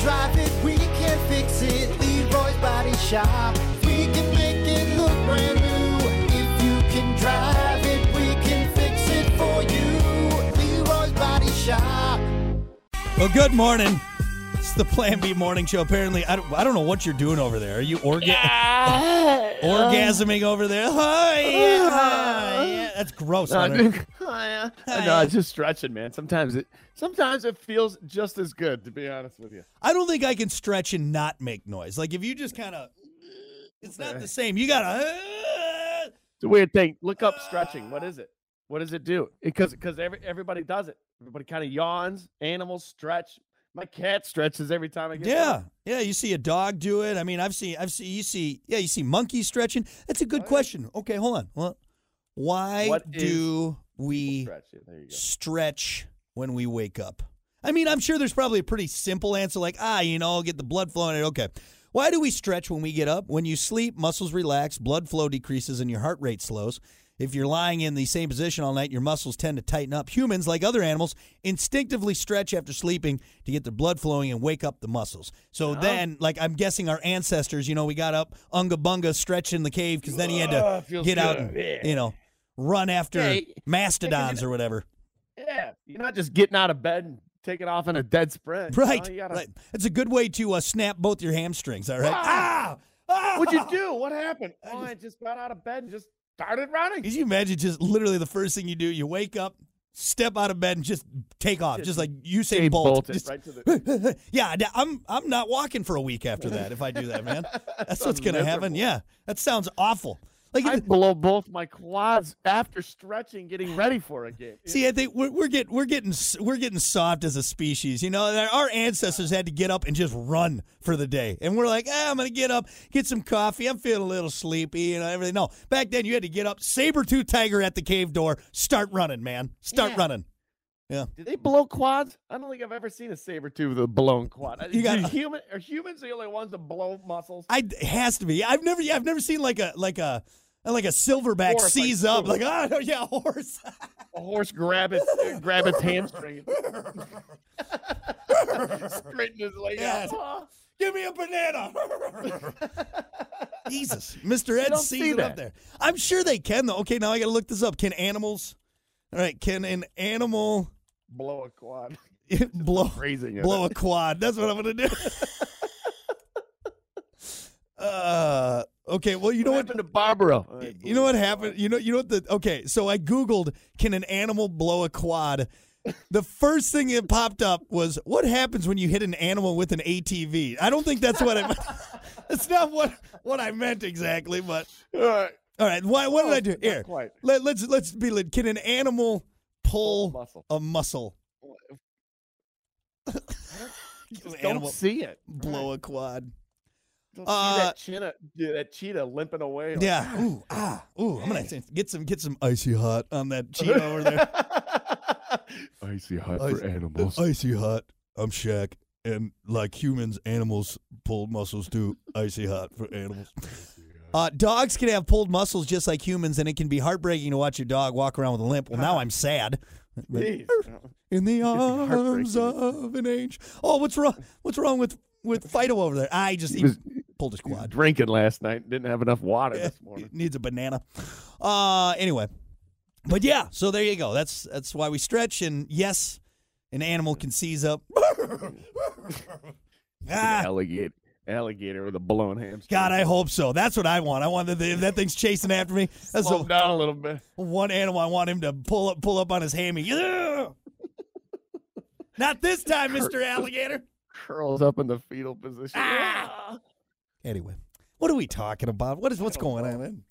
drive it, we can fix it. Leroy's Body Shop. We can make it look brand new. If you can drive it, we can fix it for you. Leroy's Body Shop. Well, good morning. It's the Plan B morning show. Apparently, I don't, I don't know what you're doing over there. Are you orga- orgasming over there? Hi, yeah, hi, yeah. That's gross. No, Hunter. dude, uh, no, it's just stretching, man. Sometimes it sometimes it feels just as good, to be honest with you. I don't think I can stretch and not make noise. Like if you just kind of, it's not the same. You gotta. It's a weird thing. Look up stretching. What is it? What does it do? Because because every, everybody does it. Everybody kind of yawns. Animals stretch. My cat stretches every time I get. Yeah, yeah. You see a dog do it. I mean, I've seen, I've seen. You see, yeah. You see monkeys stretching. That's a good Oh, yeah. question. Okay, hold on. Well, why What do we? Stretch it. There you go. stretch when we wake up? I mean, I'm sure there's probably a pretty simple answer like, ah, you know, get the blood flowing. Okay. Why do we stretch when we get up? When you sleep, muscles relax, blood flow decreases, and your heart rate slows. If you're lying in the same position all night, your muscles tend to tighten up. Humans, like other animals, instinctively stretch after sleeping to get the blood flowing and wake up the muscles. So then, like, I'm guessing our ancestors, you know, we got up Unga Bunga stretch in the cave because then he had to feels get out and, Yeah. you know, run after Yeah, mastodons or whatever. Yeah, you're not just getting out of bed and taking off in a dead sprint. you know, Right. you gotta- right. It's a good way to uh, snap both your hamstrings. All right. Ah! ah! What'd you do? What happened? Oh, I just got out of bed and just started running. Could you imagine just literally the first thing you do? You wake up, step out of bed, and just take off, just, like you say, Bolt. Just- right to the- yeah, I'm I'm not walking for a week after that if I do that, man. That's what's gonna happen. Yeah, that sounds awful. Like, I blow both my quads after stretching, getting ready for a game. see, I think we're, we're getting we're getting we're getting soft as a species. You know, our ancestors had to get up and just run for the day, and we're like, ah, I'm gonna get up, get some coffee. I'm feeling a little sleepy, you know, everything. No, back then you had to get up, saber tooth tiger at the cave door, start running, man, start Yeah. running. Do they blow quads? I don't think I've ever seen a saber tooth with a blown quad. You uh, got- Do human are humans the only ones that blow muscles? I it has to be. I've never, yeah, I've never seen like a like a like a silverback Horse, like seize up, like oh yeah, horse. a horse grab its uh, grab its hamstring, straighten his leg Yes. out. Give me a banana. Jesus, Mr. Ed sees see it up there. I'm sure they can though. Okay, now I got to look this up. Can animals? All right, can an animal Blow a quad. blow Phrasing blow it. a quad? That's what I'm gonna do. uh, okay. Well, you know what what? happened to Barbara? You know what happened? You know, you know what the okay. So I googled, can an animal blow a quad? The first thing that popped up was what happens when you hit an animal with an ATV. I don't think that's what I. meant. That's not what what I meant exactly. But All right. all right, why, what did I do here? quite. Let, let's let's be. lit. Can an animal pull Pull muscle. a muscle? Just don't see it. blow a quad? Don't Uh, see that cheetah, yeah, that cheetah limping away. like, Yeah. Ooh ah. Ooh. I'm gonna get some get some icy hot on that cheetah over there. Icy hot Ice- for animals. Icy hot. I'm Shaq. And like humans, animals pull muscles too. Icy hot for animals. Uh, dogs can have pulled muscles just like humans, and it can be heartbreaking to watch your dog walk around with a limp. Well, now I'm sad. Jeez. In the arms of an angel. Oh, what's wrong? What's wrong with with Fido over there? I just he was- pulled his quad. drinking last night. Didn't have enough water Yeah, this morning. needs a banana. Uh, anyway, but yeah. So there you go. That's that's why we stretch. And yes, an animal can seize up. ah, Alligator, alligator with a blown hamstring. God, I hope so. That's what I want. I want that if that thing's chasing after me. That's Slow him down a little bit. one animal I want him to pull up, pull up on his hammy. Yeah! Not this time, Mister Alligator. Curls up in the fetal position. Ah! Anyway, what are we talking about? What is what's going on? man?